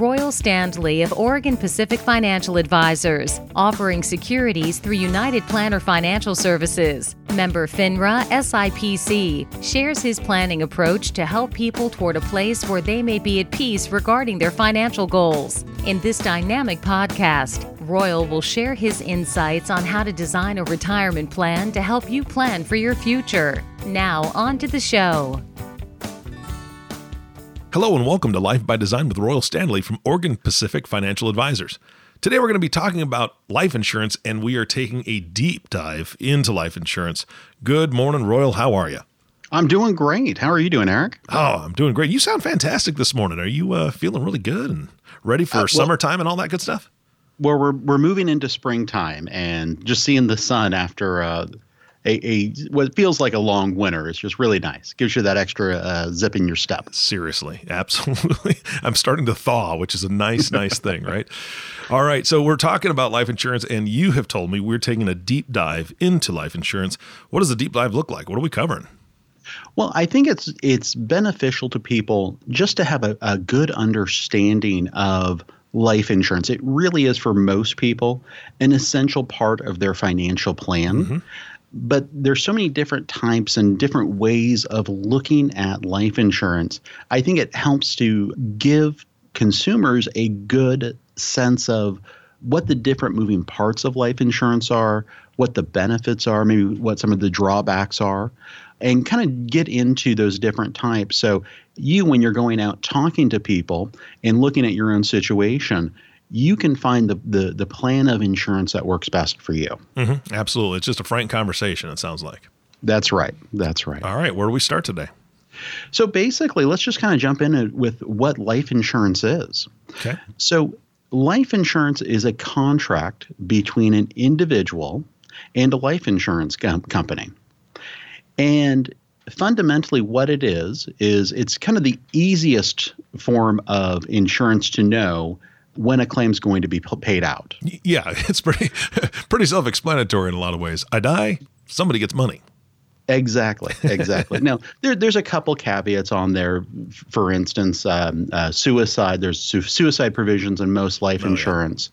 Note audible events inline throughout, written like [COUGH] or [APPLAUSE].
Royal Standley of Oregon Pacific Financial Advisors, offering securities through United Planner Financial Services. Member FINRA SIPC shares his planning approach to help people toward a place where they may be at peace regarding their financial goals. In this dynamic podcast, Royal will share his insights on how to design a retirement plan to help you plan for your future. Now, on to the show. Hello and welcome to Life by Design with Royal Standley from Oregon Pacific Financial Advisors. Today we're going to be talking about life insurance and we are taking a deep dive into life insurance. Good morning, Royal. How are you? I'm doing great. How are you doing, Eric? Oh, I'm doing great. You sound fantastic this morning. Are you uh, feeling really good and ready for uh, well, summertime and all that good stuff? Well, we're we're moving into springtime and just seeing the sun after uh, a, a what feels like a long winter. It's just really nice. Gives you that extra uh, zip in your step. Seriously, [LAUGHS] absolutely. I'm starting to thaw, which is a nice, nice thing, [LAUGHS] right? All right, so we're talking about life insurance, and you have told me we're taking a deep dive into life insurance. What does a deep dive look like? What are we covering? Well, I think it's it's beneficial to people just to have a, a good understanding of life insurance. It really is for most people an essential part of their financial plan. Mm-hmm but there's so many different types and different ways of looking at life insurance. I think it helps to give consumers a good sense of what the different moving parts of life insurance are, what the benefits are, maybe what some of the drawbacks are, and kind of get into those different types. So, you, when you're going out talking to people and looking at your own situation, you can find the, the, the plan of insurance that works best for you. Mm-hmm. Absolutely. It's just a frank conversation, it sounds like. That's right. That's right. All right. Where do we start today? So basically, let's just kind of jump in with what life insurance is. Okay. So, life insurance is a contract between an individual and a life insurance com- company. And fundamentally, what it is, is it's kind of the easiest form of insurance to know when a claim is going to be paid out. Yeah, [LAUGHS] it's pretty [LAUGHS] pretty self-explanatory in a lot of ways. I die, somebody gets money. Exactly, exactly. [LAUGHS] now, there, there's a couple caveats on there. For instance, um, uh, suicide. There's su- suicide provisions in most life oh, insurance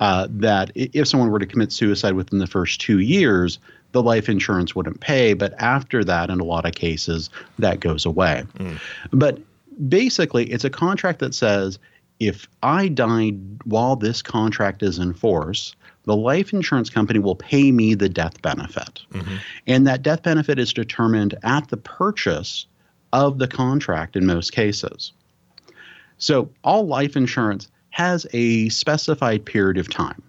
yeah. uh, that if someone were to commit suicide within the first two years, the life insurance wouldn't pay. But after that, in a lot of cases, that goes away. Mm. But basically, it's a contract that says if I die while this contract is in force, the life insurance company will pay me the death benefit. Mm-hmm. And that death benefit is determined at the purchase of the contract in most cases. So, all life insurance has a specified period of time.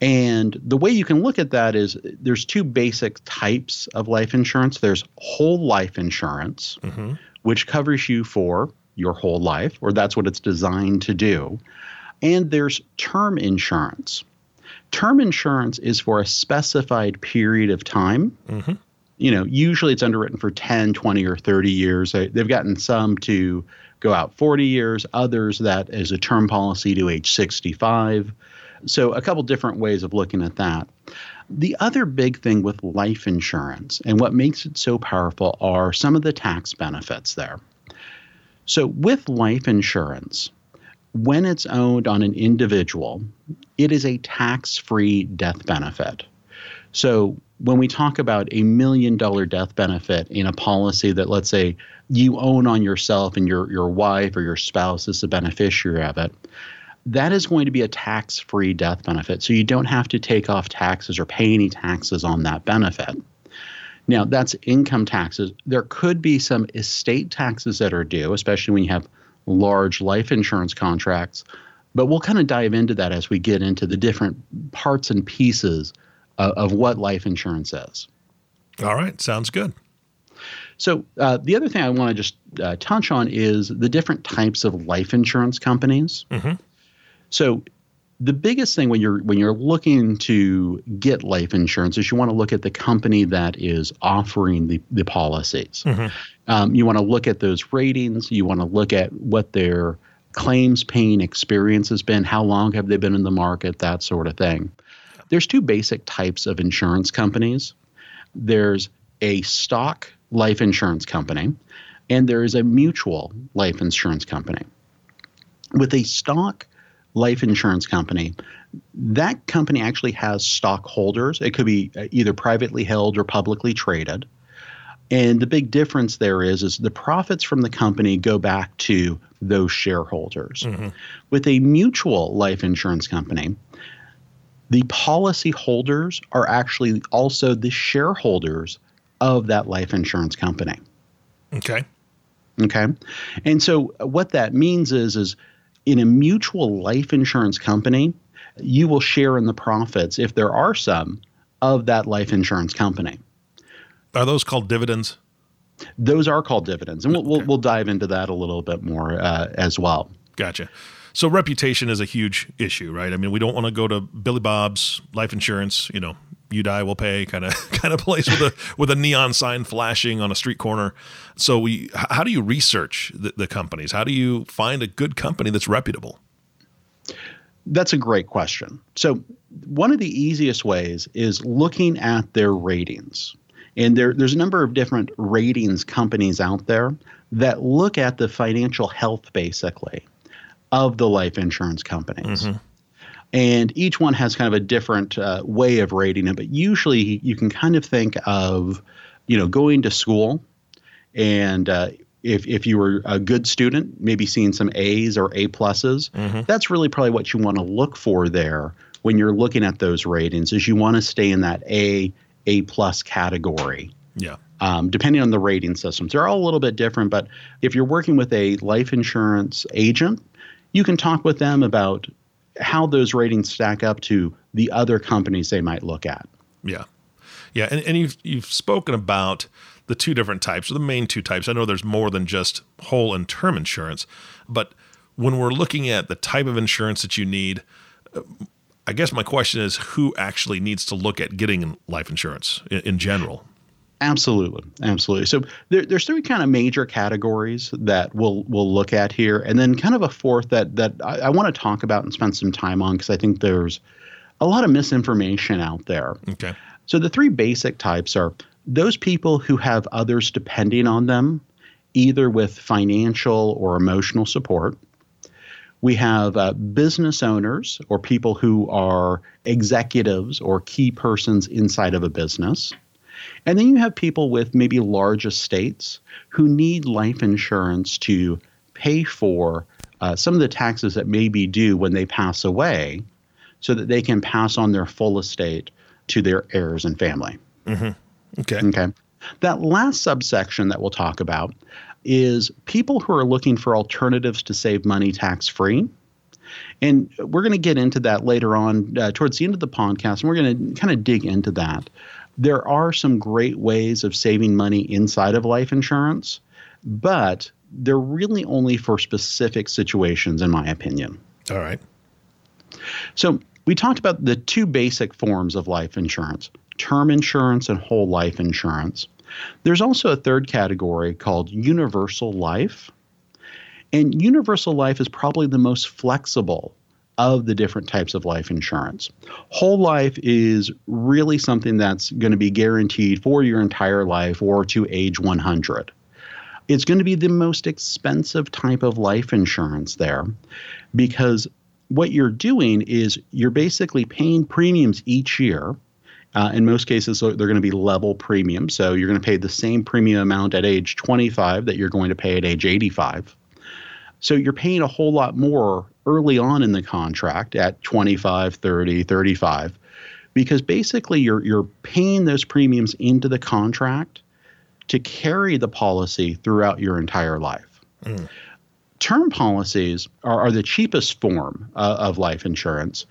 And the way you can look at that is there's two basic types of life insurance. There's whole life insurance, mm-hmm. which covers you for your whole life, or that's what it's designed to do. And there's term insurance. Term insurance is for a specified period of time. Mm-hmm. You know, usually it's underwritten for 10, 20, or 30 years. They've gotten some to go out 40 years, others that is a term policy to age 65. So, a couple different ways of looking at that. The other big thing with life insurance and what makes it so powerful are some of the tax benefits there. So, with life insurance, when it's owned on an individual, it is a tax free death benefit. So, when we talk about a million dollar death benefit in a policy that, let's say, you own on yourself and your, your wife or your spouse is the beneficiary of it, that is going to be a tax free death benefit. So, you don't have to take off taxes or pay any taxes on that benefit. Now, that's income taxes. There could be some estate taxes that are due, especially when you have large life insurance contracts. But we'll kind of dive into that as we get into the different parts and pieces of, of what life insurance is. All right, sounds good. So, uh, the other thing I want to just uh, touch on is the different types of life insurance companies. Mm-hmm. So, the biggest thing when you're when you're looking to get life insurance is you want to look at the company that is offering the, the policies. Mm-hmm. Um, you want to look at those ratings. You want to look at what their claims paying experience has been. How long have they been in the market? That sort of thing. There's two basic types of insurance companies. There's a stock life insurance company, and there is a mutual life insurance company. With a stock life insurance company, that company actually has stockholders. It could be uh, either privately held or publicly traded. And the big difference there is is the profits from the company go back to those shareholders. Mm-hmm. With a mutual life insurance company, the policy holders are actually also the shareholders of that life insurance company. Okay. Okay. And so what that means is is in a mutual life insurance company, you will share in the profits if there are some of that life insurance company. Are those called dividends? Those are called dividends, and we'll okay. we'll, we'll, dive into that a little bit more uh, as well. Gotcha. So reputation is a huge issue, right? I mean, we don't want to go to Billy Bob's life insurance, you know, you die we'll pay kind of [LAUGHS] kind of place with a with a neon sign flashing on a street corner. So we how do you research the, the companies? How do you find a good company that's reputable? That's a great question. So one of the easiest ways is looking at their ratings. And there, there's a number of different ratings companies out there that look at the financial health, basically, of the life insurance companies. Mm-hmm. And each one has kind of a different uh, way of rating it. But usually you can kind of think of, you know, going to school and uh, if, if you were a good student, maybe seeing some A's or A pluses, mm-hmm. that's really probably what you want to look for there when you're looking at those ratings is you want to stay in that A a plus category. Yeah. Um, depending on the rating systems, they're all a little bit different. But if you're working with a life insurance agent, you can talk with them about how those ratings stack up to the other companies they might look at. Yeah, yeah, and, and you've you've spoken about the two different types, or the main two types. I know there's more than just whole and term insurance, but when we're looking at the type of insurance that you need, I guess my question is who actually needs to look at getting life insurance in, in general? Absolutely, absolutely. So there, there's three kind of major categories that we'll we'll look at here, and then kind of a fourth that that I, I want to talk about and spend some time on because I think there's a lot of misinformation out there. Okay. So the three basic types are those people who have others depending on them, either with financial or emotional support. We have uh, business owners or people who are executives or key persons inside of a business. And then you have people with maybe large estates who need life insurance to pay for uh, some of the taxes that may be due when they pass away so that they can pass on their full estate to their heirs and family. Mm-hmm. Okay. Okay. That last subsection that we'll talk about is people who are looking for alternatives to save money tax free. And we're going to get into that later on uh, towards the end of the podcast, and we're going to kind of dig into that. There are some great ways of saving money inside of life insurance, but they're really only for specific situations, in my opinion. All right. So, we talked about the two basic forms of life insurance term insurance and whole life insurance. There's also a third category called universal life. And universal life is probably the most flexible of the different types of life insurance. Whole life is really something that's going to be guaranteed for your entire life or to age 100. It's going to be the most expensive type of life insurance there because what you're doing is you're basically paying premiums each year uh, in most cases, they're going to be level premium. So you're going to pay the same premium amount at age 25 that you're going to pay at age 85. So you're paying a whole lot more early on in the contract at 25, 30, 35 because basically you're you're paying those premiums into the contract to carry the policy throughout your entire life. Mm. Term policies are, are the cheapest form uh, of life insurance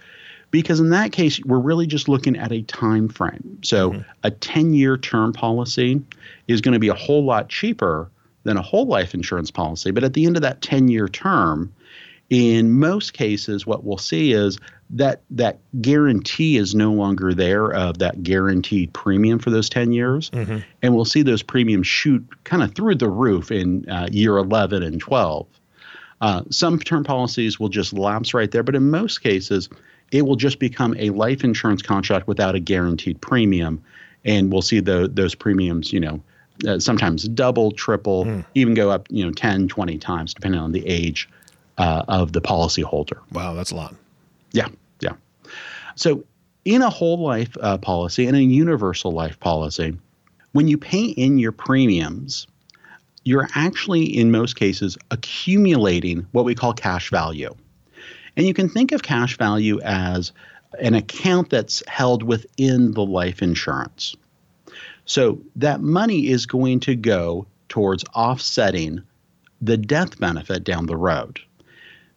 because in that case we're really just looking at a time frame so mm-hmm. a 10 year term policy is going to be a whole lot cheaper than a whole life insurance policy but at the end of that 10 year term in most cases what we'll see is that that guarantee is no longer there of that guaranteed premium for those 10 years mm-hmm. and we'll see those premiums shoot kind of through the roof in uh, year 11 and 12 uh, some term policies will just lapse right there but in most cases it will just become a life insurance contract without a guaranteed premium. And we'll see the, those premiums, you know, uh, sometimes double, triple, mm. even go up, you know, 10, 20 times, depending on the age uh, of the policyholder. Wow, that's a lot. Yeah, yeah. So, in a whole life uh, policy and a universal life policy, when you pay in your premiums, you're actually, in most cases, accumulating what we call cash value. And you can think of cash value as an account that's held within the life insurance. So that money is going to go towards offsetting the death benefit down the road.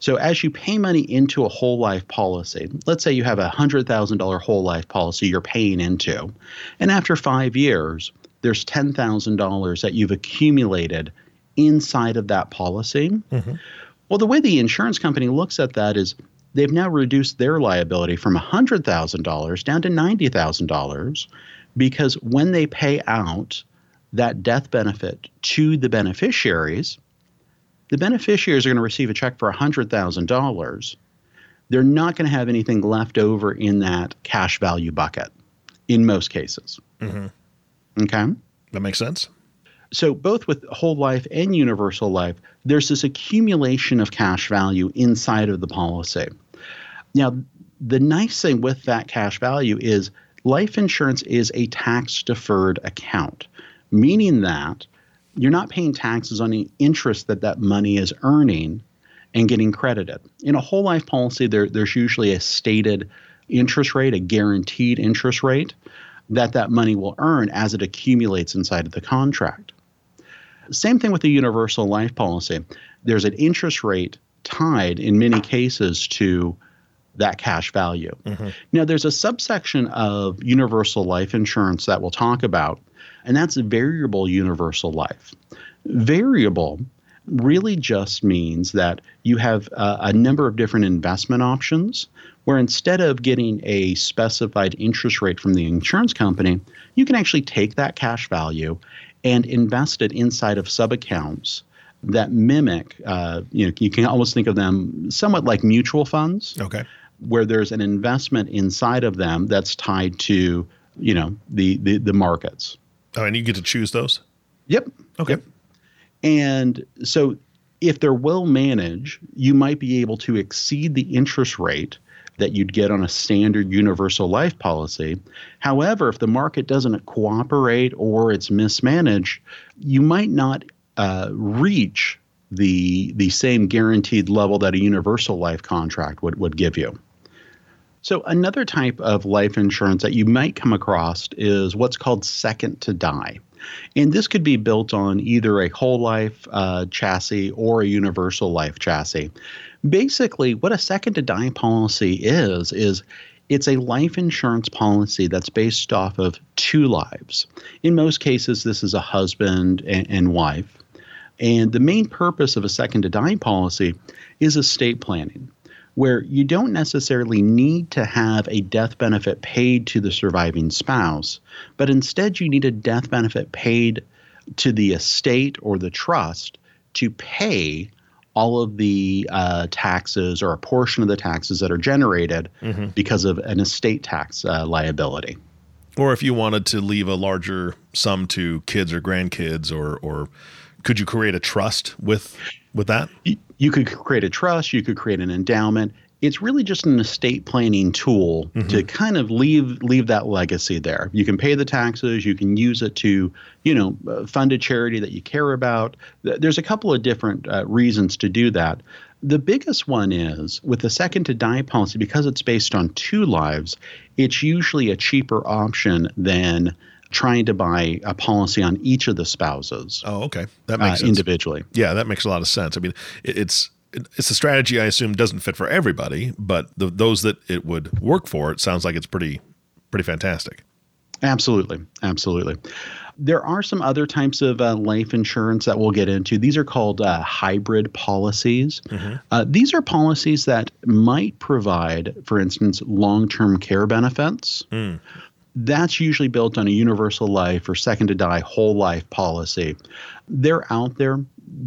So as you pay money into a whole life policy, let's say you have a $100,000 whole life policy you're paying into, and after five years, there's $10,000 that you've accumulated inside of that policy. Mm-hmm. Well, the way the insurance company looks at that is they've now reduced their liability from $100,000 down to $90,000 because when they pay out that death benefit to the beneficiaries, the beneficiaries are going to receive a check for $100,000. They're not going to have anything left over in that cash value bucket in most cases. Mm-hmm. Okay. That makes sense. So, both with whole life and universal life, there's this accumulation of cash value inside of the policy. Now, the nice thing with that cash value is life insurance is a tax deferred account, meaning that you're not paying taxes on the interest that that money is earning and getting credited. In a whole life policy, there, there's usually a stated interest rate, a guaranteed interest rate that that money will earn as it accumulates inside of the contract. Same thing with the universal life policy. There's an interest rate tied in many cases to that cash value. Mm-hmm. Now, there's a subsection of universal life insurance that we'll talk about, and that's variable universal life. Variable really just means that you have uh, a number of different investment options where instead of getting a specified interest rate from the insurance company, you can actually take that cash value and invest it inside of sub accounts that mimic, uh, you know, you can almost think of them somewhat like mutual funds. Okay. Where there's an investment inside of them that's tied to, you know, the the, the markets. Oh, and you get to choose those? Yep. Okay. Yep. And so if they're well managed, you might be able to exceed the interest rate that you'd get on a standard universal life policy. However, if the market doesn't cooperate or it's mismanaged, you might not uh, reach the the same guaranteed level that a universal life contract would, would give you. So another type of life insurance that you might come across is what's called second to die. And this could be built on either a whole life uh, chassis or a universal life chassis. Basically, what a second to die policy is, is it's a life insurance policy that's based off of two lives. In most cases, this is a husband and, and wife. And the main purpose of a second to die policy is estate planning where you don't necessarily need to have a death benefit paid to the surviving spouse, but instead you need a death benefit paid to the estate or the trust to pay all of the uh, taxes or a portion of the taxes that are generated mm-hmm. because of an estate tax uh, liability. Or if you wanted to leave a larger sum to kids or grandkids, or or could you create a trust with with that? You could create a trust, you could create an endowment. It's really just an estate planning tool mm-hmm. to kind of leave leave that legacy there. You can pay the taxes, you can use it to, you know, uh, fund a charity that you care about. There's a couple of different uh, reasons to do that. The biggest one is with the second to die policy, because it's based on two lives, it's usually a cheaper option than trying to buy a policy on each of the spouses. Oh, okay, that makes uh, individually. Yeah, that makes a lot of sense. I mean, it's it's a strategy I assume doesn't fit for everybody, but the, those that it would work for, it sounds like it's pretty pretty fantastic. Absolutely, absolutely. There are some other types of uh, life insurance that we'll get into. These are called uh, hybrid policies. Mm-hmm. Uh, these are policies that might provide, for instance, long term care benefits. Mm that's usually built on a universal life or second to die whole life policy. They're out there.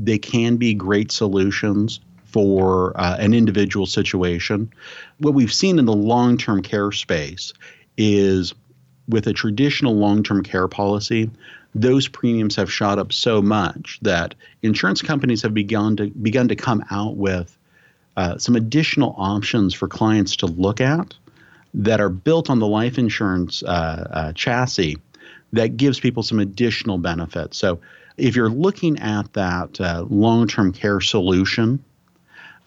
They can be great solutions for uh, an individual situation. What we've seen in the long term care space is with a traditional long term care policy, those premiums have shot up so much that insurance companies have begun to begun to come out with uh, some additional options for clients to look at that are built on the life insurance uh, uh, chassis that gives people some additional benefits. So, if you're looking at that uh, long term care solution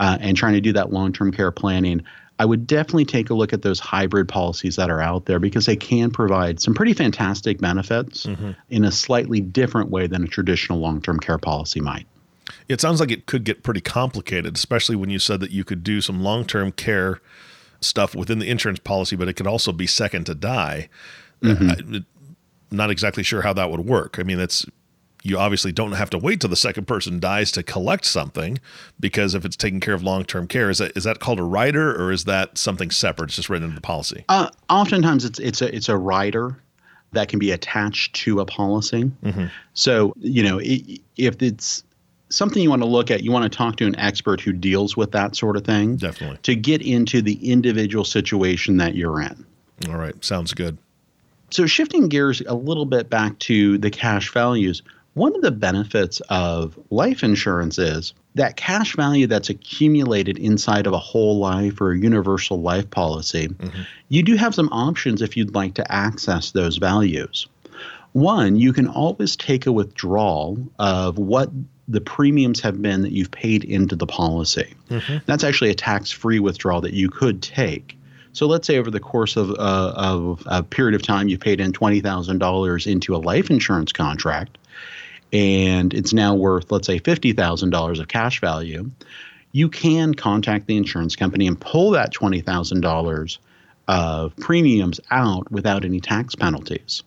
uh, and trying to do that long term care planning, I would definitely take a look at those hybrid policies that are out there because they can provide some pretty fantastic benefits mm-hmm. in a slightly different way than a traditional long term care policy might. It sounds like it could get pretty complicated, especially when you said that you could do some long term care stuff within the insurance policy, but it could also be second to die. Mm-hmm. I, not exactly sure how that would work. I mean, it's you obviously don't have to wait till the second person dies to collect something because if it's taking care of long-term care is that is that called a rider or is that something separate it's just written into the policy uh, oftentimes it's it's a it's a rider that can be attached to a policy mm-hmm. so you know if it's something you want to look at you want to talk to an expert who deals with that sort of thing definitely to get into the individual situation that you're in all right sounds good so shifting gears a little bit back to the cash values one of the benefits of life insurance is that cash value that's accumulated inside of a whole life or a universal life policy, mm-hmm. you do have some options if you'd like to access those values. One, you can always take a withdrawal of what the premiums have been that you've paid into the policy. Mm-hmm. That's actually a tax free withdrawal that you could take. So let's say over the course of, uh, of a period of time, you paid in $20,000 into a life insurance contract and it's now worth, let's say, $50,000 of cash value, you can contact the insurance company and pull that $20,000 of premiums out without any tax penalties.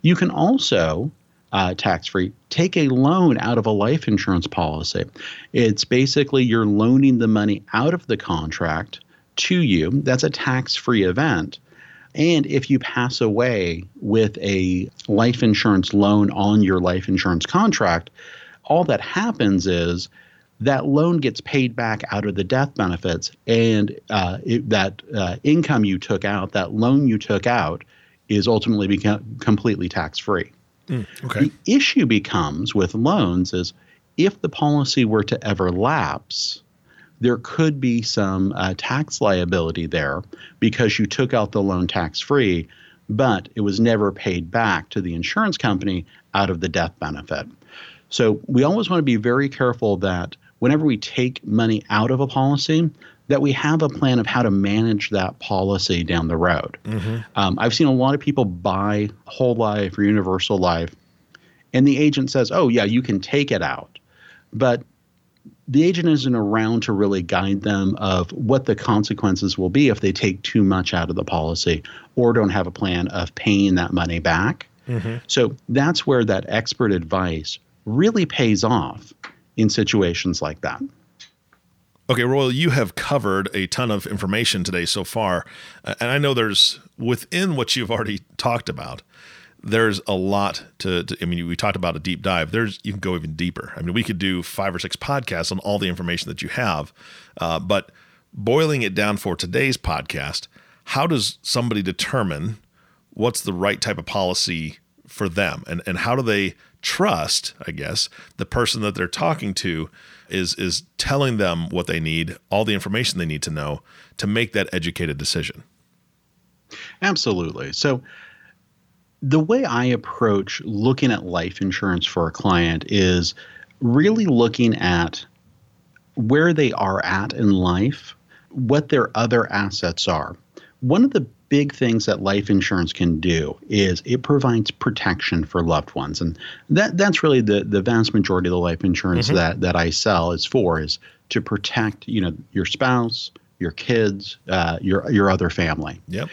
You can also uh, tax free, take a loan out of a life insurance policy. It's basically you're loaning the money out of the contract to you. That's a tax free event. And if you pass away with a life insurance loan on your life insurance contract, all that happens is that loan gets paid back out of the death benefits, and uh, it, that uh, income you took out, that loan you took out, is ultimately become completely tax free. Mm, okay. The issue becomes with loans is if the policy were to ever lapse, there could be some uh, tax liability there because you took out the loan tax free, but it was never paid back to the insurance company out of the death benefit. So we always want to be very careful that whenever we take money out of a policy, that we have a plan of how to manage that policy down the road. Mm-hmm. Um, I've seen a lot of people buy whole life or universal life, and the agent says, "Oh yeah, you can take it out," but the agent isn't around to really guide them of what the consequences will be if they take too much out of the policy or don't have a plan of paying that money back. Mm-hmm. So that's where that expert advice really pays off in situations like that. Okay, Royal, you have covered a ton of information today so far. And I know there's within what you've already talked about, there's a lot to, to, I mean, we talked about a deep dive. There's you can go even deeper. I mean, we could do five or six podcasts on all the information that you have, uh, but boiling it down for today's podcast, how does somebody determine what's the right type of policy for them, and and how do they trust? I guess the person that they're talking to is is telling them what they need, all the information they need to know to make that educated decision. Absolutely. So the way I approach looking at life insurance for a client is really looking at where they are at in life, what their other assets are. One of the big things that life insurance can do is it provides protection for loved ones and that that's really the the vast majority of the life insurance mm-hmm. that that I sell is for is to protect you know your spouse your kids uh, your your other family yep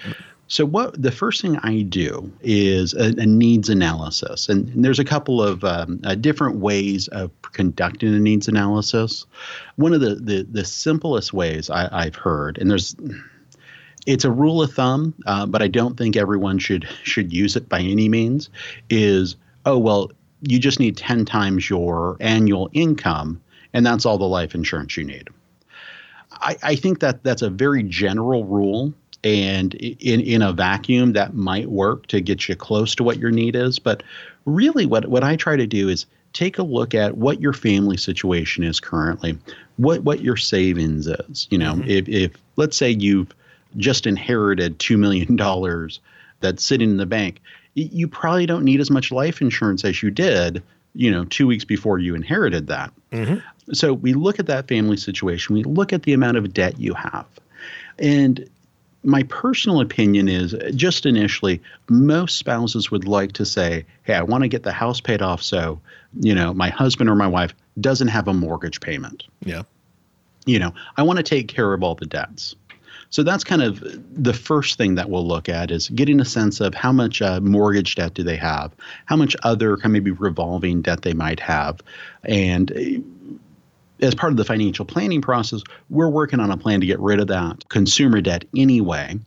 so what the first thing I do is a, a needs analysis, and, and, there's a couple of um, uh, different ways of conducting a needs analysis. One of the the, the simplest ways I, have heard, and there's it's a rule of thumb, uh, but I don't think everyone should should use it by any means. Is oh well, you just need ten times your annual income, and that's all the life insurance you need. I, I think that that's a very general rule and in in a vacuum that might work to get you close to what your need is but really what what I try to do is take a look at what your family situation is currently, what what your savings is. You know, mm-hmm. if, if let's say you've just inherited two million dollars that's sitting in the bank, you probably don't need as much life insurance as you did, you know, two weeks before you inherited that. Mm-hmm. So we look at that family situation, we look at the amount of debt you have. And my personal opinion is just initially, most spouses would like to say, Hey, I want to get the house paid off so, you know, my husband or my wife doesn't have a mortgage payment. Yeah. You know, I want to take care of all the debts. So that's kind of the first thing that we'll look at is getting a sense of how much uh, mortgage debt do they have, how much other kind of maybe revolving debt they might have, and as part of the financial planning process, we're working on a plan to get rid of that consumer debt anyway.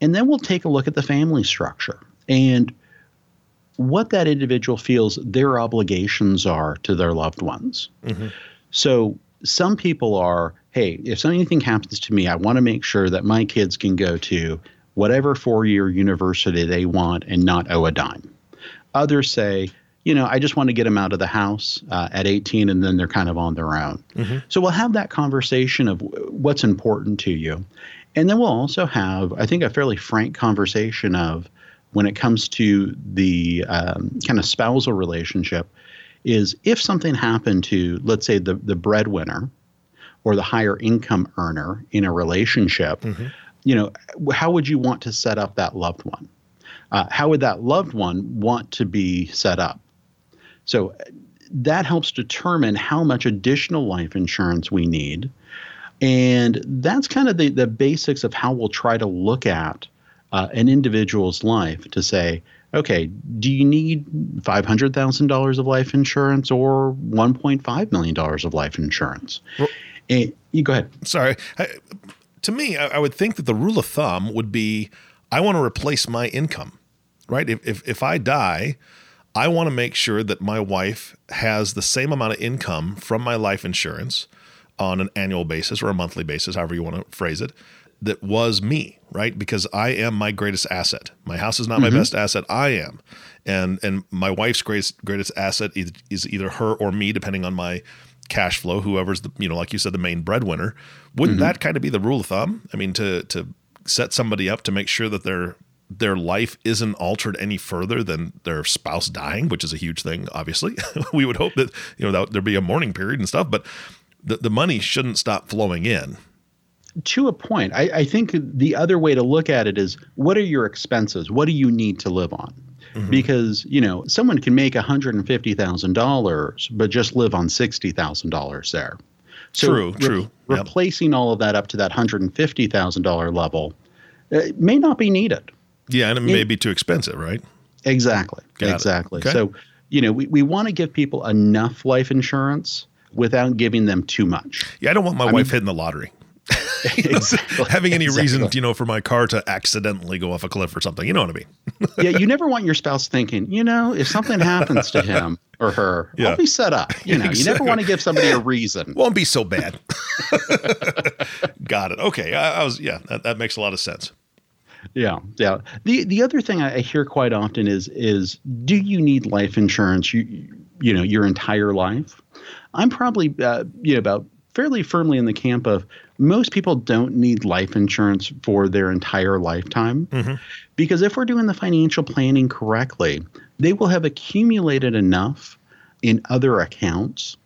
And then we'll take a look at the family structure and what that individual feels their obligations are to their loved ones. Mm-hmm. So some people are, hey, if anything happens to me, I want to make sure that my kids can go to whatever four year university they want and not owe a dime. Others say, you know, I just want to get them out of the house uh, at 18 and then they're kind of on their own. Mm-hmm. So we'll have that conversation of what's important to you. And then we'll also have, I think, a fairly frank conversation of when it comes to the um, kind of spousal relationship is if something happened to, let's say, the, the breadwinner or the higher income earner in a relationship, mm-hmm. you know, how would you want to set up that loved one? Uh, how would that loved one want to be set up? So that helps determine how much additional life insurance we need. And that's kind of the, the basics of how we'll try to look at uh, an individual's life to say, okay, do you need $500,000 of life insurance or $1.5 million of life insurance? Well, and you go ahead. Sorry. I, to me, I, I would think that the rule of thumb would be I want to replace my income, right? If, if, if I die, I want to make sure that my wife has the same amount of income from my life insurance on an annual basis or a monthly basis, however you want to phrase it, that was me, right? Because I am my greatest asset. My house is not mm-hmm. my best asset. I am. And and my wife's greatest greatest asset is either her or me, depending on my cash flow, whoever's the, you know, like you said, the main breadwinner. Wouldn't mm-hmm. that kind of be the rule of thumb? I mean, to to set somebody up to make sure that they're their life isn't altered any further than their spouse dying, which is a huge thing. Obviously, [LAUGHS] we would hope that you know that there'd be a mourning period and stuff, but the the money shouldn't stop flowing in. To a point, I, I think the other way to look at it is what are your expenses? What do you need to live on? Mm-hmm. Because you know someone can make one hundred and fifty thousand dollars, but just live on sixty thousand dollars there. So true, re- true. Replacing yep. all of that up to that hundred and fifty thousand dollar level uh, may not be needed. Yeah, and it may be too expensive, right? Exactly. Got exactly. Okay. So, you know, we, we want to give people enough life insurance without giving them too much. Yeah, I don't want my I wife mean, hitting the lottery. Exactly. [LAUGHS] Having any exactly. reason, you know, for my car to accidentally go off a cliff or something. You know what I mean? [LAUGHS] yeah, you never want your spouse thinking, you know, if something happens to him or her, [LAUGHS] yeah. I'll be set up. You know, exactly. you never want to give somebody a reason. Won't be so bad. Got it. Okay. I, I was, yeah, that, that makes a lot of sense. Yeah, yeah. The the other thing I hear quite often is is do you need life insurance? You you know your entire life. I'm probably uh, you know about fairly firmly in the camp of most people don't need life insurance for their entire lifetime mm-hmm. because if we're doing the financial planning correctly, they will have accumulated enough in other accounts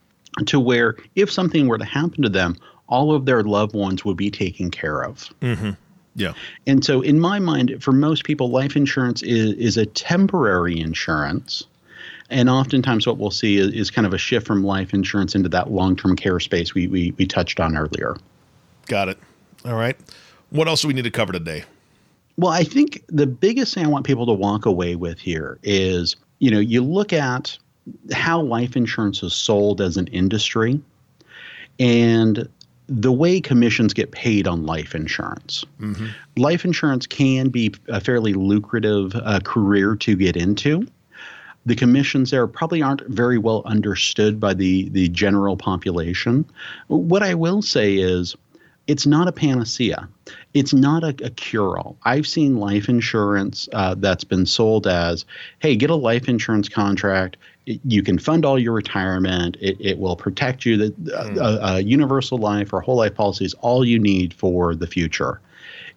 to where if something were to happen to them, all of their loved ones would be taken care of. Mm-hmm. Yeah. And so, in my mind, for most people, life insurance is, is a temporary insurance. And oftentimes, what we'll see is, is kind of a shift from life insurance into that long term care space we, we, we touched on earlier. Got it. All right. What else do we need to cover today? Well, I think the biggest thing I want people to walk away with here is you know, you look at how life insurance is sold as an industry, and the way commissions get paid on life insurance. Mm-hmm. Life insurance can be a fairly lucrative uh, career to get into. The commissions there probably aren't very well understood by the, the general population. What I will say is, it's not a panacea. It's not a, a cure all. I've seen life insurance uh, that's been sold as hey, get a life insurance contract. It, you can fund all your retirement. It, it will protect you. The mm. uh, uh, universal life or whole life policy is all you need for the future.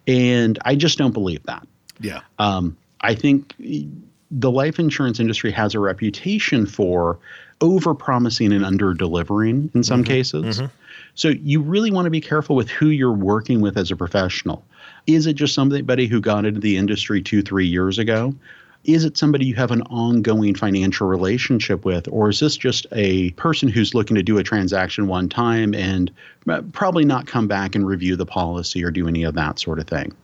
And I just don't believe that. Yeah. Um, I think the life insurance industry has a reputation for over promising and under delivering in some mm-hmm. cases. Mm-hmm. So you really want to be careful with who you're working with as a professional. Is it just somebody who got into the industry two, three years ago? Is it somebody you have an ongoing financial relationship with? Or is this just a person who's looking to do a transaction one time and uh, probably not come back and review the policy or do any of that sort of thing?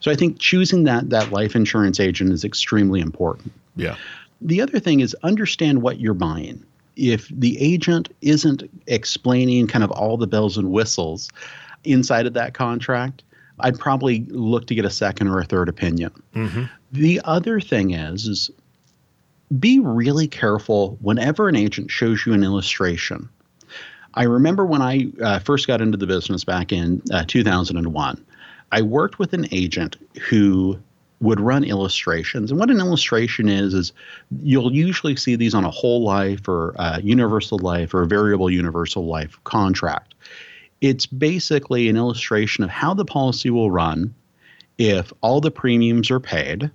So I think choosing that that life insurance agent is extremely important. Yeah. The other thing is understand what you're buying if the agent isn't explaining kind of all the bells and whistles inside of that contract, I'd probably look to get a second or a third opinion. Mm-hmm. The other thing is, is be really careful whenever an agent shows you an illustration. I remember when I uh, first got into the business back in uh, 2001, I worked with an agent who would run illustrations. And what an illustration is, is you'll usually see these on a whole life or universal life or a variable universal life contract. It's basically an illustration of how the policy will run if all the premiums are paid.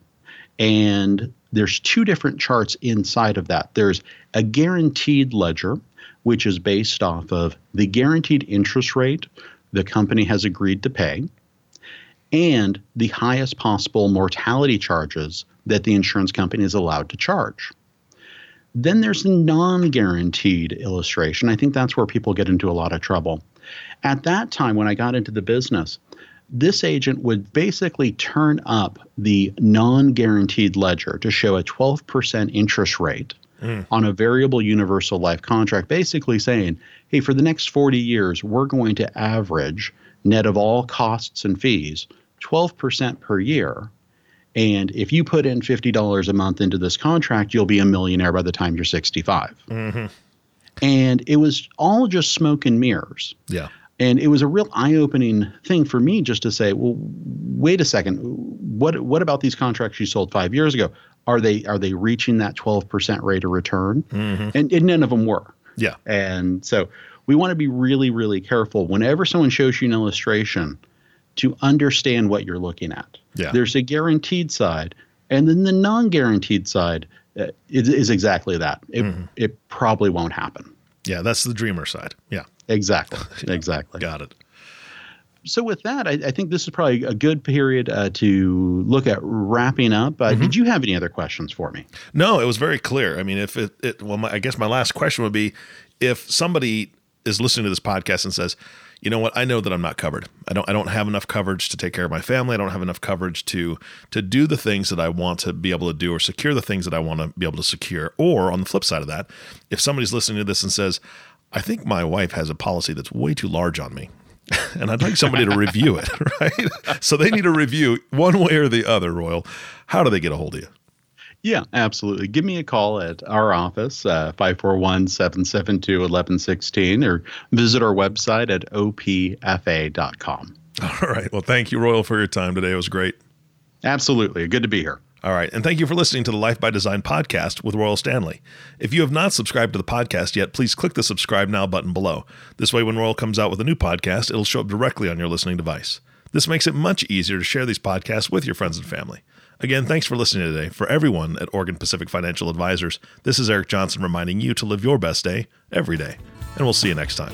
And there's two different charts inside of that. There's a guaranteed ledger, which is based off of the guaranteed interest rate the company has agreed to pay and the highest possible mortality charges that the insurance company is allowed to charge. Then there's the non guaranteed illustration. I think that's where people get into a lot of trouble. At that time, when I got into the business, this agent would basically turn up the non guaranteed ledger to show a 12% interest rate mm. on a variable universal life contract, basically saying, hey, for the next 40 years, we're going to average net of all costs and fees 12% per year. And if you put in $50 a month into this contract, you'll be a millionaire by the time you're 65. Mm-hmm. And it was all just smoke and mirrors. Yeah. And it was a real eye-opening thing for me just to say, well, wait a second, what what about these contracts you sold five years ago? Are they are they reaching that 12% rate of return? Mm-hmm. And, and none of them were. Yeah. And so we want to be really, really careful. Whenever someone shows you an illustration, to understand what you're looking at. Yeah. There's a guaranteed side, and then the non-guaranteed side uh, is, is, exactly that. It, mm-hmm. it probably won't happen. Yeah, that's the dreamer side. Yeah. Exactly. [LAUGHS] Exactly. Got it. So with that, I, I, think this is probably a good period uh, to look at wrapping up. Uh, mm-hmm. Did you have any other questions for me? No, it was very clear. I mean, if it, it well, my, I guess my last question would be, if somebody is listening to this podcast and says, you know what? I know that I'm not covered. I don't I don't have enough coverage to take care of my family. I don't have enough coverage to to do the things that I want to be able to do or secure the things that I want to be able to secure. Or on the flip side of that, if somebody's listening to this and says, I think my wife has a policy that's way too large on me. [LAUGHS] and I'd like somebody to review it, [LAUGHS] right? So they need a review one way or the other, Royal. How do they get a hold of you? Yeah, absolutely. Give me a call at our office, uh, 541 772 1116, or visit our website at opfa.com. [LAUGHS] All right. Well, thank you, Royal, for your time today. It was great. Absolutely. Good to be here. All right. And thank you for listening to the Life by Design podcast with Royal Standley. If you have not subscribed to the podcast yet, please click the subscribe now button below. This way, when Royal comes out with a new podcast, it'll show up directly on your listening device. This makes it much easier to share these podcasts with your friends and family. Again, thanks for listening today. For everyone at Oregon Pacific Financial Advisors, this is Eric Johnson reminding you to live your best day every day. And we'll see you next time.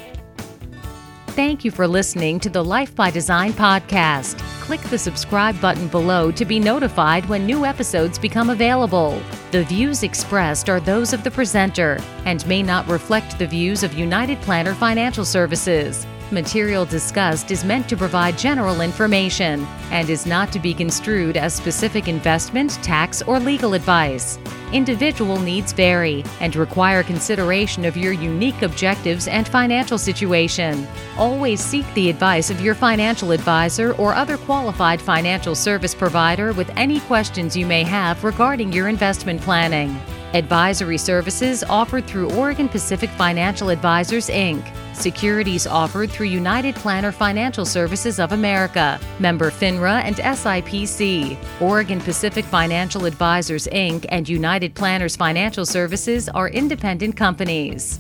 Thank you for listening to the Life by Design podcast. Click the subscribe button below to be notified when new episodes become available. The views expressed are those of the presenter and may not reflect the views of United Planner Financial Services. Material discussed is meant to provide general information and is not to be construed as specific investment, tax, or legal advice. Individual needs vary and require consideration of your unique objectives and financial situation. Always seek the advice of your financial advisor or other qualified financial service provider with any questions you may have regarding your investment planning. Advisory services offered through Oregon Pacific Financial Advisors, Inc securities offered through United Planner Financial Services of America, member FINRA and SIPC. Oregon Pacific Financial Advisors, Inc. and United Planners Financial Services are independent companies.